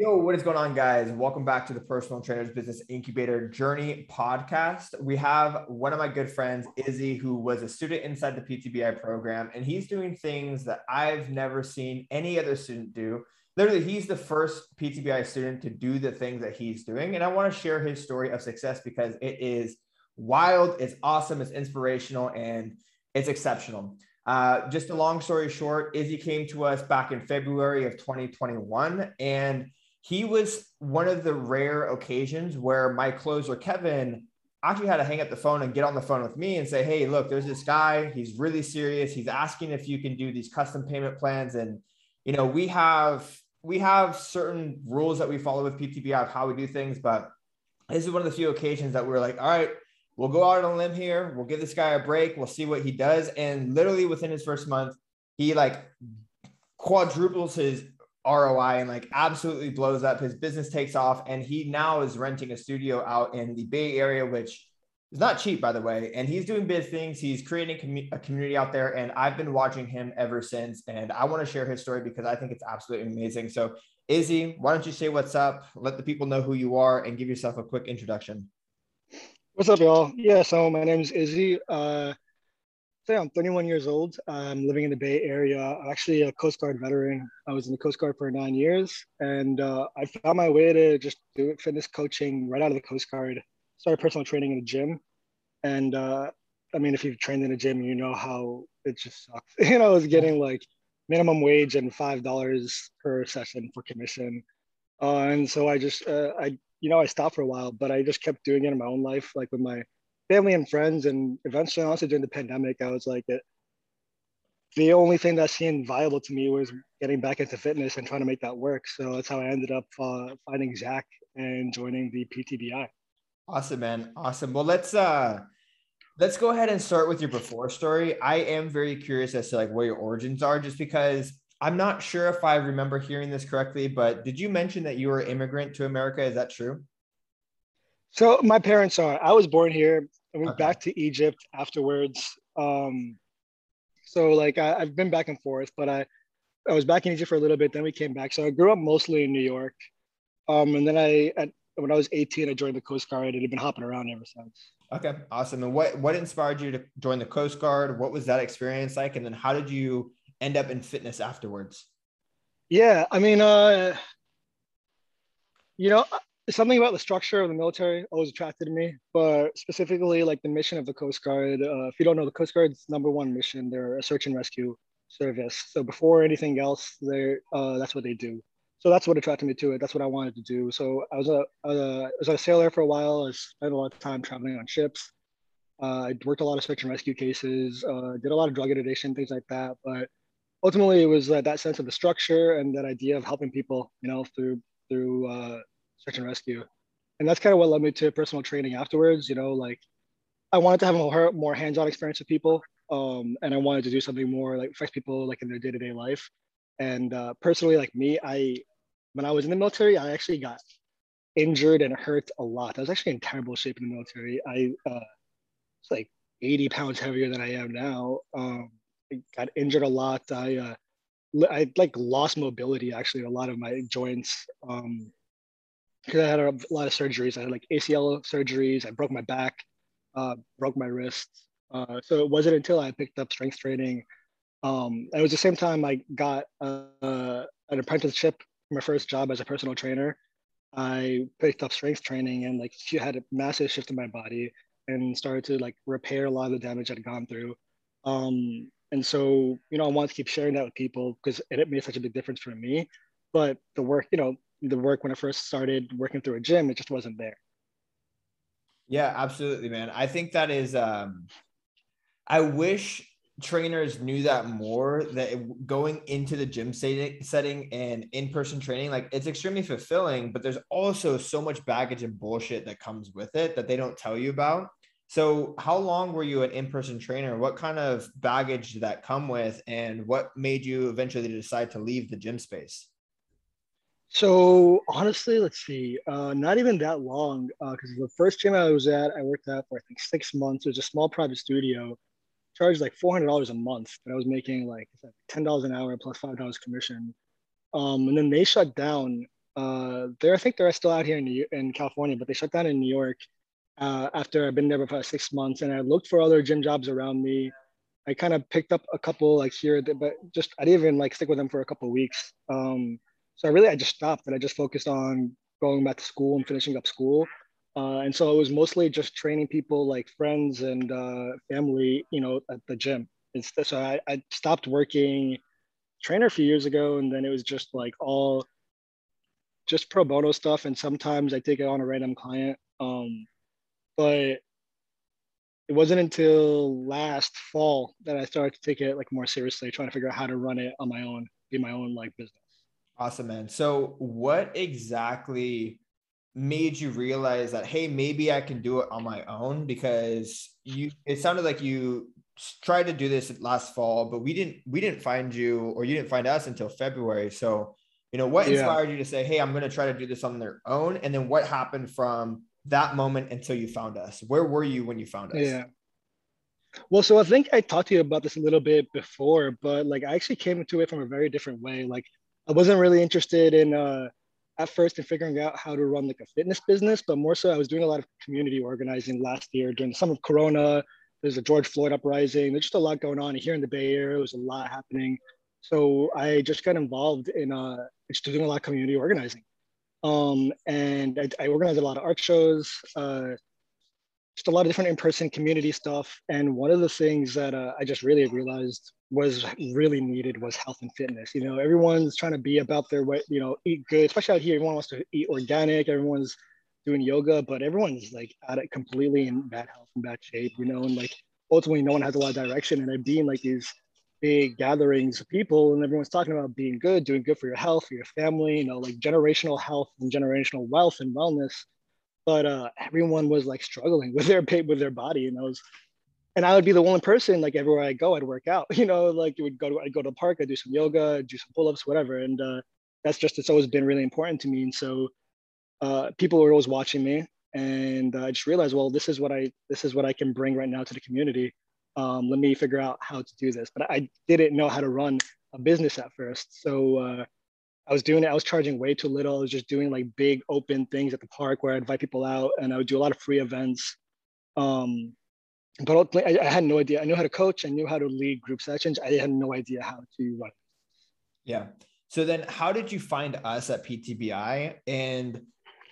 Yo, what is going on, guys? Welcome back to the Personal Trainers Business Incubator Journey podcast. We have one of my good friends, Izzy, who was a student inside the PTBI program, and he's doing things that I've never seen any other student do. Literally, he's the first PTBI student to do the things that he's doing. And I want to share his story of success because it is wild, it's awesome, it's inspirational, and it's exceptional. Uh, just a long story short, Izzy came to us back in February of 2021, and he was one of the rare occasions where my closer Kevin actually had to hang up the phone and get on the phone with me and say, Hey, look, there's this guy. He's really serious. He's asking if you can do these custom payment plans. And, you know, we have, we have certain rules that we follow with PTBI of how we do things, but this is one of the few occasions that we're like, all right, we'll go out on a limb here. We'll give this guy a break. We'll see what he does. And literally within his first month, he like quadruples his ROI and like absolutely blows up. His business takes off, and he now is renting a studio out in the Bay Area, which is not cheap, by the way. And he's doing big things. He's creating a community out there, and I've been watching him ever since. And I want to share his story because I think it's absolutely amazing. So, Izzy, why don't you say what's up? Let the people know who you are and give yourself a quick introduction. What's up, y'all? Yeah, so my name is Izzy. Uh, say I'm 31 years old. I'm living in the Bay Area. I'm actually a Coast Guard veteran. I was in the Coast Guard for nine years, and uh, I found my way to just do fitness coaching right out of the Coast Guard. Started personal training in a gym, and uh, I mean, if you've trained in a gym, you know how it just sucks. you know, I was getting like minimum wage and five dollars per session for commission, uh, and so I just uh, I you know I stopped for a while, but I just kept doing it in my own life, like with my family and friends. And eventually, also during the pandemic, I was like, it, the only thing that seemed viable to me was getting back into fitness and trying to make that work. So that's how I ended up uh, finding Zakk and joining the PTBI. Awesome, man. Awesome. Well, let's uh let's go ahead and start with your before story. I am very curious as to like where your origins are, just because I'm not sure if I remember hearing this correctly, but did you mention that you were immigrant to America? Is that true? So my parents are. I was born here. I went okay. back to Egypt afterwards. Um, so like I, have been back and forth, but I I was back in Egypt for a little bit. Then we came back. So I grew up mostly in New York, um, and then I at, when I was 18, I joined the Coast Guard and have been hopping around ever since. Okay, awesome. And what what inspired you to join the Coast Guard? What was that experience like? And then how did you end up in fitness afterwards? Yeah, I mean, uh, you know, something about the structure of the military always attracted me, but specifically like the mission of the Coast Guard. Uh, if you don't know, the Coast Guard's number one mission, they're a search and rescue service. So before anything else, they uh, that's what they do. So that's what attracted me to it. That's what I wanted to do. So I was a, a I was a sailor for a while. I spent a lot of time traveling on ships. Uh, I worked a lot of search and rescue cases. Uh, did a lot of drug interdiction, things like that. But ultimately, it was that sense of the structure and that idea of helping people, you know, through through uh, search and rescue. And that's kind of what led me to personal training afterwards. You know, like I wanted to have a more, hands-on experience with people. Um, and I wanted to do something more like affect people like in their day-to-day life. And uh, personally, like me, I when I was in the military, I actually got injured and hurt a lot. I was actually in terrible shape in the military. I uh, was like 80 pounds heavier than I am now. Um, I got injured a lot. I uh, I like lost mobility actually a lot of my joints. Um, because I had a lot of surgeries. I had like ACL surgeries. I broke my back, uh, broke my wrists. Uh, so it wasn't until I picked up strength training. Um, it was the same time I got uh, an apprenticeship my first job as a personal trainer. I picked up strength training and like had a massive shift in my body and started to like repair a lot of the damage I'd gone through. Um, and so, you know, I want to keep sharing that with people because it made such a big difference for me. But the work, you know, the work when I first started working through a gym, it just wasn't there. Yeah, absolutely, man. I think that is um I wish trainers knew that more that going into the gym setting and in-person training like it's extremely fulfilling but there's also so much baggage and bullshit that comes with it that they don't tell you about so how long were you an in-person trainer what kind of baggage did that come with and what made you eventually decide to leave the gym space so honestly, let's see, uh, not even that long, because uh, the first gym I was at, I worked at for I think six months. It was a small private studio, charged like four hundred dollars a month, but I was making like ten dollars an hour plus five dollars commission. Um, and then they shut down Uh, they're I think they're still out here in New, in California, but they shut down in New York uh, after I've been there for about six months, and I looked for other gym jobs around me. I kind of picked up a couple like here, but just I didn't even like stick with them for a couple weeks. Um, so I really I just stopped and I just focused on going back to school and finishing up school. Uh, and so it was mostly just training people like friends and uh, family, you know, at the gym. It's so I, I stopped working trainer a few years ago, and then it was just like all just pro bono stuff. And sometimes I take it on a random client. Um, but it wasn't until last fall that I started to take it like more seriously, trying to figure out how to run it on my own, be my own like business. Awesome, man. So what exactly made you realize that hey maybe i can do it on my own? Because you it sounded like you tried to do this last fall but we didn't we didn't find you or you didn't find us until february. So you know what inspired yeah. you to say hey i'm going to try to do this on their own? And then what happened from that moment until you found us? Where were you when you found us? Yeah. Well so i think i talked to you about this a little bit before but like i actually came into it from a very different way. Like i wasn't really interested in uh at first in figuring out how to run like a fitness business, but more so I was doing a lot of community organizing last year during the summer of Corona. There's a George Floyd uprising. There's just a lot going on here in the Bay Area. There was a lot happening. So I just got involved in uh, just doing a lot of community organizing. Um, and I, I, organized a lot of art shows, uh, just a lot of different in-person community stuff. And one of the things that uh, I just really realized was really needed was health and fitness. You know, everyone's trying to be about their way, you know, eat good, especially out here. Everyone wants to eat organic. Everyone's doing yoga, but everyone's like at it completely in bad health and bad shape, you know, and like ultimately no one has a lot of direction. And I've been like these big gatherings of people and everyone's talking about being good, doing good for your health, for your family, you know, like generational health and generational wealth and wellness. But uh, everyone was like struggling with their with their body. And I was and I would be the one person like everywhere I go, I'd work out. You know, like you would go to I'd go to the park, I'd do some yoga, do some pull-ups, whatever. And uh, that's just it's always been really important to me. And so uh, people were always watching me, and uh, I just realized, well, this is what I this is what I can bring right now to the community. Um, let me figure out how to do this. But I didn't know how to run a business at first, so uh, I was doing it. I was charging way too little. I was just doing like big open things at the park where I'd invite people out, and I would do a lot of free events. Um, but I, I, had no idea. I knew how to coach. I knew how to lead group sessions. I had no idea how to run. Yeah. So then, how did you find us at PTBI? And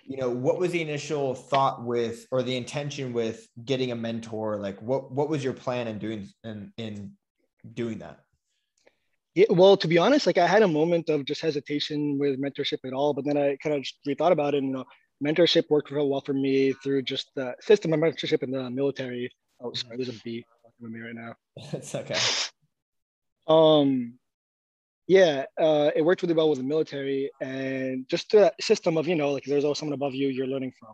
you know, what was the initial thought with, or the intention with getting a mentor? Like, what what was your plan in doing in in doing that? Yeah, well, to be honest, like I had a moment of just hesitation with mentorship at all, but then I kind of just rethought about it. And, you know, mentorship worked real well for me through just the system of mentorship in the military. Oh, sorry, there's a bee with me right now. it's okay. Um, yeah, uh, it worked really well with the military and just the system of you know like there's always someone above you you're learning from.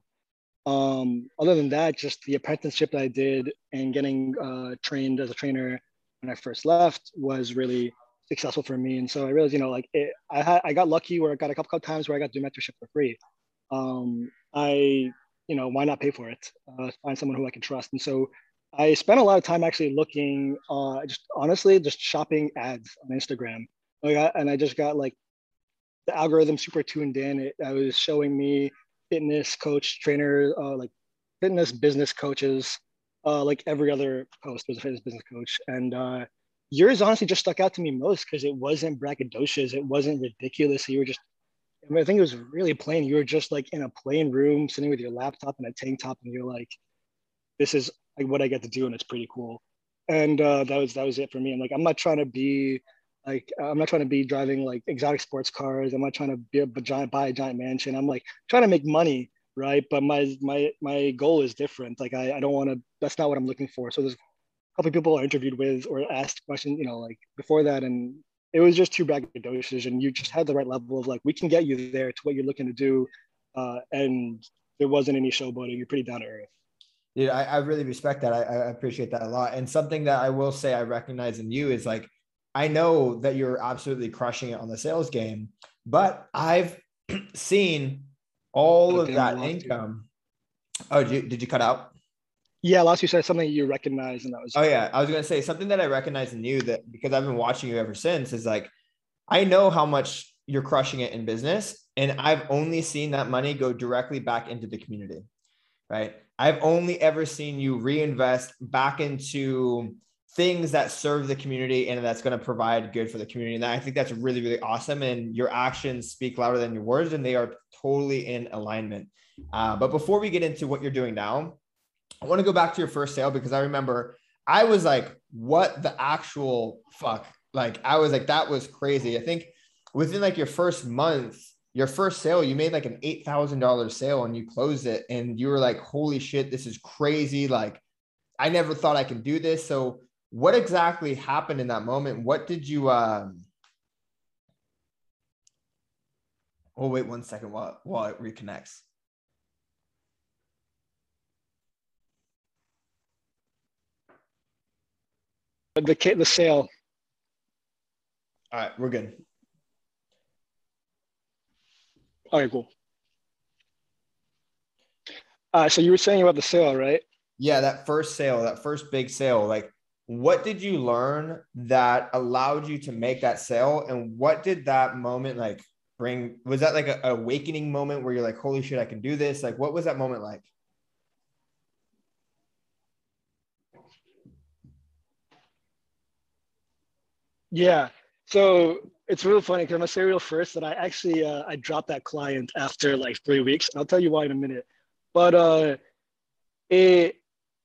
Um, other than that, just the apprenticeship that I did and getting uh, trained as a trainer when I first left was really successful for me. And so I realized, you know, like it, I had, I got lucky where I got a couple of times where I got to do mentorship for free. Um, I, you know, why not pay for it? Uh, find someone who I can trust. And so I spent a lot of time actually looking, uh, just honestly, just shopping ads on Instagram. And I just got like the algorithm super tuned in. It, I was showing me fitness coach, trainer, uh, like fitness business coaches. Uh, like every other post was a fitness business coach, and uh, yours honestly just stuck out to me most because it wasn't braggadocious. It wasn't ridiculous. You were just, I, mean, I think it was really plain. You were just like in a plain room, sitting with your laptop and a tank top, and you're like, "This is like what I get to do, and it's pretty cool. And uh, that was that was it for me. I'm like, I'm not trying to be like I'm not trying to be driving like exotic sports cars. I'm not trying to be a giant buy a giant mansion. I'm like trying to make money, right? But my my my goal is different. Like I, I don't want to. That's not what I'm looking for. So there's a couple people I interviewed with or asked questions, you know, like before that, and it was just too braggadocious. And you just had the right level of like, we can get you there to what you're looking to do, uh, and there wasn't any showboating. You're pretty down to earth. Yeah, I, I really respect that. I, I appreciate that a lot. And something that I will say I recognize in you is like, I know that you're absolutely crushing it on the sales game, but I've seen all of that income. Oh, did you, did you cut out? Yeah, last you said something you recognize, and that was. Oh yeah, I was gonna say something that I recognize in you that because I've been watching you ever since is like, I know how much you're crushing it in business, And I've only seen that money go directly back into the community, right? I've only ever seen you reinvest back into things that serve the community and that's going to provide good for the community. And I think that's really, really awesome. And your actions speak louder than your words, and they are totally in alignment. Uh, but before we get into what you're doing now, I want to go back to your first sale because I remember I was like, what the actual fuck? Like, I was like, that was crazy. I think within like your first month, your first sale, you made like an $8,000 sale and you closed it and you were like, holy shit, this is crazy. Like, I never thought I can do this. So, what exactly happened in that moment? What did you, um, oh, wait one second while, while it reconnects. The, the sale. All right, we're good. Okay, cool. Uh, so you were saying about the sale, right? Yeah, that first sale, that first big sale. Like, what did you learn that allowed you to make that sale? And what did that moment like bring? Was that like a, a awakening moment where you're like, holy shit, I can do this? Like, what was that moment like? Yeah. So it's really funny because I'm a serial first that I actually uh, I dropped that client after like three weeks. I'll tell you why in a minute. But uh, it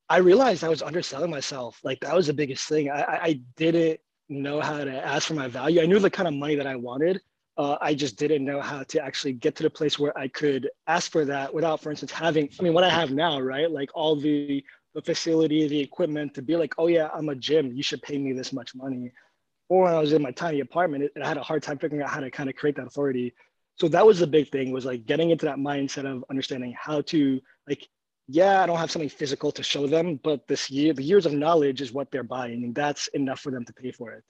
I realized I was underselling myself. Like that was the biggest thing. I, I didn't know how to ask for my value. I knew the kind of money that I wanted. Uh, I just didn't know how to actually get to the place where I could ask for that without, for instance, having. I mean, what I have now, right? Like all the the facility, the equipment to be like, oh yeah, I'm a gym. You should pay me this much money or when I was in my tiny apartment, I had a hard time figuring out how to kind of create that authority. So that was the big thing was like getting into that mindset of understanding how to like, yeah, I don't have something physical to show them, but this year, the years of knowledge is what they're buying, and that's enough for them to pay for it.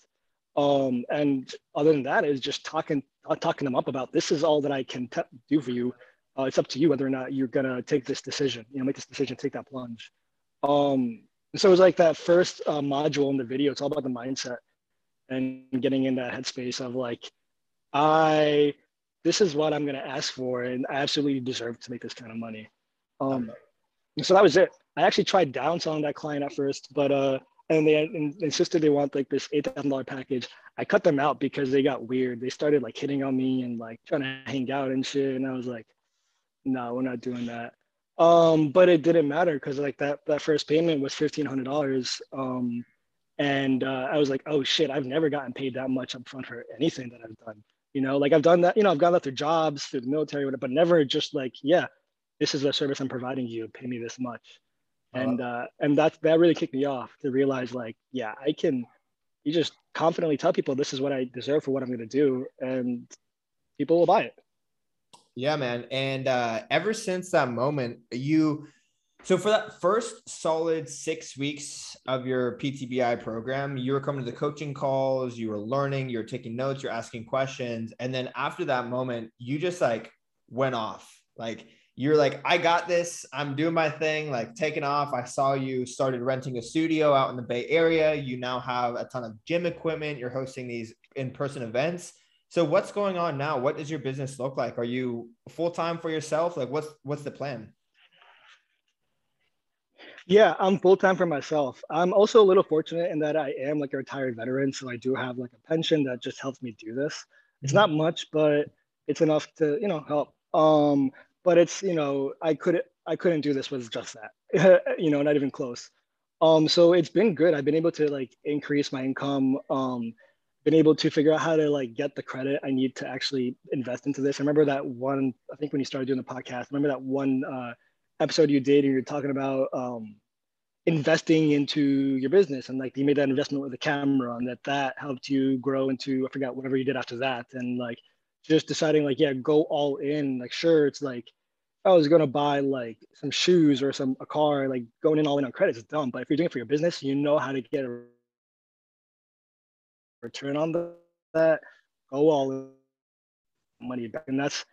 Um, and other than that, is just talking uh, talking them up about this is all that I can t- do for you. Uh, it's up to you whether or not you're gonna take this decision. You know, make this decision, take that plunge. Um, so it was like that first uh, module in the video. It's all about the mindset and getting in that headspace of like, I, this is what I'm going to ask for, and I absolutely deserve to make this kind of money. Um, so that was it. I actually tried downselling that client at first, but uh, and they insisted they want like this eight thousand dollar package. I cut them out because they got weird. They started like hitting on me and like trying to hang out and shit, and I was like, no, we're not doing that. Um, but it didn't matter because like that that first payment was fifteen hundred dollars. Um, and uh, I was like, oh shit, I've never gotten paid that much upfront for anything that I've done. You know, like I've done that, you know, I've gone that through jobs, through the military, whatever, but never just like, yeah, this is a service I'm providing you, pay me this much. Uh-huh. And uh, and that that really kicked me off to realize like, yeah, I can you just confidently tell people this is what I deserve for what I'm gonna do, and people will buy it. Yeah, man. And uh, ever since that moment, you so for that first solid six weeks of your PTBI program, you were coming to the coaching calls, you were learning, you're taking notes, you're asking questions. And then after that moment, you just like went off. Like you're like, I got this. I'm doing my thing, like taking off. I saw you started renting a studio out in the Bay Area. You now have a ton of gym equipment. You're hosting these in-person events. So what's going on now? What does your business look like? Are you full-time for yourself? Like what's what's the plan? Yeah, I'm full time for myself. I'm also a little fortunate in that I am like a retired veteran, so I do have like a pension that just helps me do this. It's mm-hmm. not much, but it's enough to you know help. Um, but it's you know I couldn't I couldn't do this with just that, you know, not even close. Um, so it's been good. I've been able to like increase my income. Um, been able to figure out how to like get the credit I need to actually invest into this. I remember that one. I think when you started doing the podcast, remember that one. Uh, episode you did and you're talking about um, investing into your business and like you made that investment with a camera and that that helped you grow into I forgot whatever you did after that. And like just deciding like yeah go all in. Like sure it's like I was gonna buy like some shoes or some a car like going in all in on credit is dumb. But if you're doing it for your business you know how to get a return on the, that. Go all in money back. And that's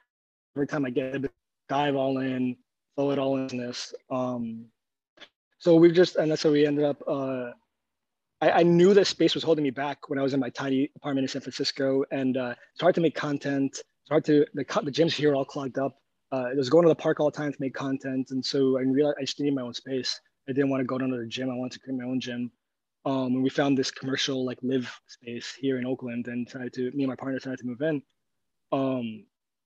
every time I get a dive all in it all in this. Um, so we just, and that's how we ended up. Uh, I, I, knew that space was holding me back when I was in my tiny apartment in San Francisco, and uh, it's hard to make content. it's hard to the the gyms here are all clogged up. Uh, was going to the park all the time to make content, and so I realized I just needed my own space. I didn't want to go to another gym. I wanted to create my own gym. Um, and we found this commercial like live space here in Oakland, and tried to me and my partner tried to move in. Um,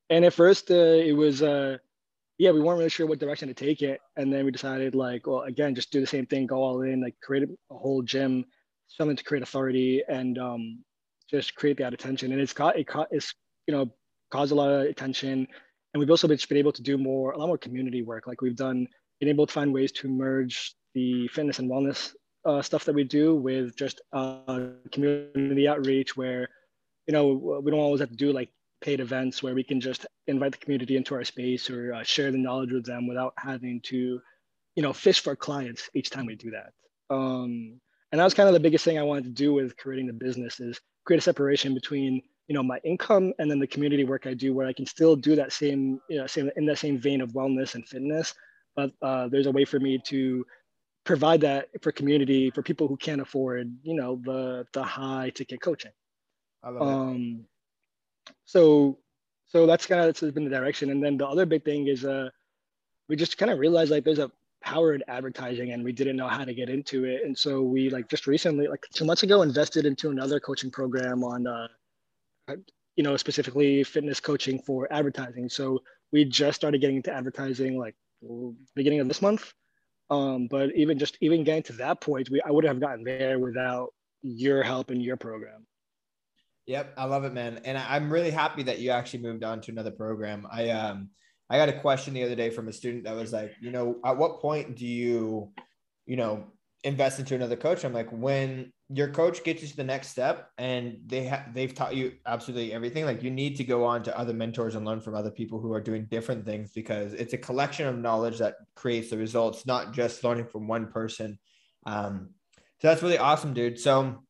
and at first, uh, it was uh, yeah, we weren't really sure what direction to take it, and then we decided like, well, again, just do the same thing, go all in, like create a whole gym, something to create authority, and um, just create that attention. And it's got it caught it's you know caused a lot of attention, and we've also been able to do more a lot more community work. Like we've done been able to find ways to merge the fitness and wellness uh, stuff that we do with just uh, community outreach where you know we don't always have to do like paid events where we can just invite the community into our space or uh, share the knowledge with them without having to you know fish for clients each time we do that. Um, and that was kind of the biggest thing i wanted to do with creating the business is create a separation between you know my income and then the community work i do where i can still do that same you know same in that same vein of wellness and fitness. But uh, there's a way for me to provide that for community for people who can't afford you know the the high ticket coaching. I love um so so that's kind of has been the direction. And then the other big thing is uh we just kind of realized like there's a power in advertising and we didn't know how to get into it. And so we like just recently like two months ago invested into another coaching program on uh you know specifically fitness coaching for advertising. So we just started getting into advertising like beginning of this month. Um, but even just even getting to that point, we I wouldn't have gotten there without your help in your program. Yep, I love it, man, and I'm really happy that you actually moved on to another program. I um I got a question the other day from a student that was like, you know, at what point do you, you know, invest into another coach? I'm like, when your coach gets you to the next step and they have they've taught you absolutely everything like you need to go on to other mentors and learn from other people who are doing different things because it's a collection of knowledge that creates the results not just learning from one person um, so that's really awesome dude so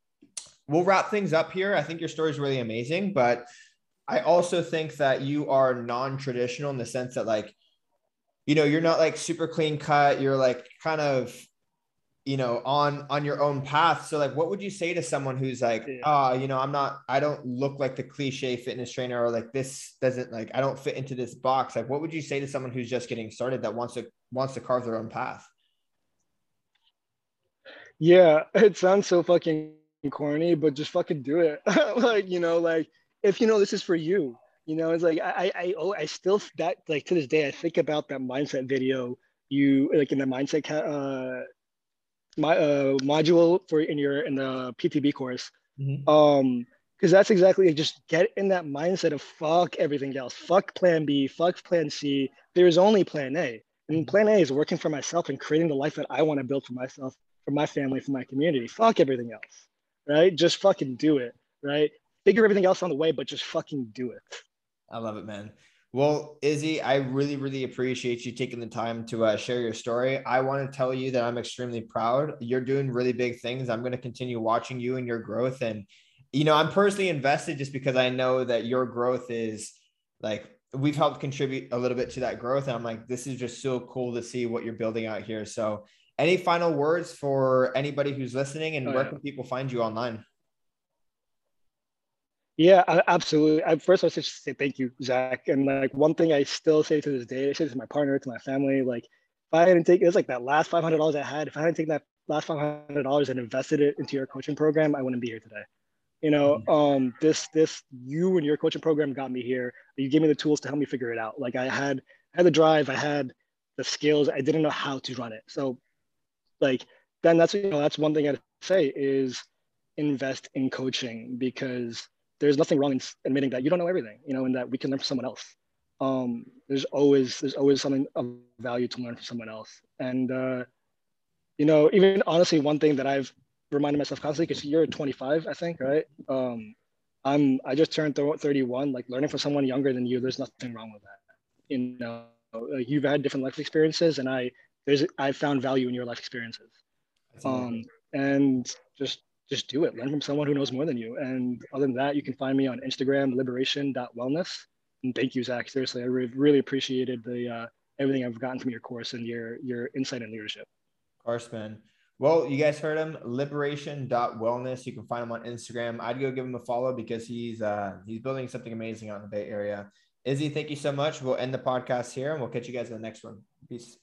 we'll wrap things up here. I think your story is really amazing but i also think that you are non-traditional in the sense that like you know you're not like super clean cut. You're like kind of you know on on your own path. So like what would you say to someone who's like ah you know i'm not i don't look like the cliche fitness trainer or like this doesn't like i don't fit into this box. Like what would you say to someone who's just getting started that wants to wants to carve their own path? Yeah it sounds so fucking corny but just fucking do it like you know like if you know this is for you you know it's like i i oh i still that like to this day i think about that mindset video you like in the mindset uh my uh, module for in your in the PTB course. Mm-hmm. Um, because that's exactly just get in that mindset of fuck everything else, fuck Plan B, fuck Plan C. There is only Plan A, and mm-hmm. Plan A is working for myself and creating the life that I want to build for myself, for my family, for my community. Fuck everything else, right? Just fucking do it, right? Figure everything else on the way, but just fucking do it. I love it, man. Well, Izzy, I really, really appreciate you taking the time to uh, share your story. I want to tell you that I'm extremely proud. You're doing really big things. I'm going to continue watching you and your growth. And, you know, I'm personally invested just because I know that your growth is like, we've helped contribute a little bit to that growth. And I'm like, this is just so cool to see what you're building out here. So, any final words for anybody who's listening and oh, where yeah. can people find you online? Yeah, absolutely. I, first, I was just say thank you, Zakk. And like one thing I still say to this day, I say to my partner, to my family, like if I hadn't taken, it was like that last five hundred dollars I had. If I hadn't taken that last five hundred dollars and invested it into your coaching program, I wouldn't be here today. You know, mm-hmm. um, this this you and your coaching program got me here. You gave me the tools to help me figure it out. Like I had I had the drive, I had the skills. I didn't know how to run it. So, like then that's you know that's one thing I'd say is invest in coaching because there's nothing wrong in admitting that you don't know everything, you know, and that we can learn from someone else. Um, there's always there's always something of value to learn from someone else, and uh, you know, even honestly, one thing that I've reminded myself constantly because you're 25, I think, right? Um, I'm I just turned 31. Like learning from someone younger than you, there's nothing wrong with that. You know, you've had different life experiences, and I there's I've found value in your life experiences. Um, and just just do it. Learn from someone who knows more than you. And other than that, you can find me on Instagram, liberation.wellness. And thank you, Zakk. Seriously, I re- really appreciated the uh, everything I've gotten from your course and your your insight and leadership. Of course, man. Well, you guys heard him, liberation.wellness. You can find him on Instagram. I'd go give him a follow because he's uh, he's building something amazing out in the Bay Area. Izzy, thank you so much. We'll end the podcast here and we'll catch you guys in the next one. Peace.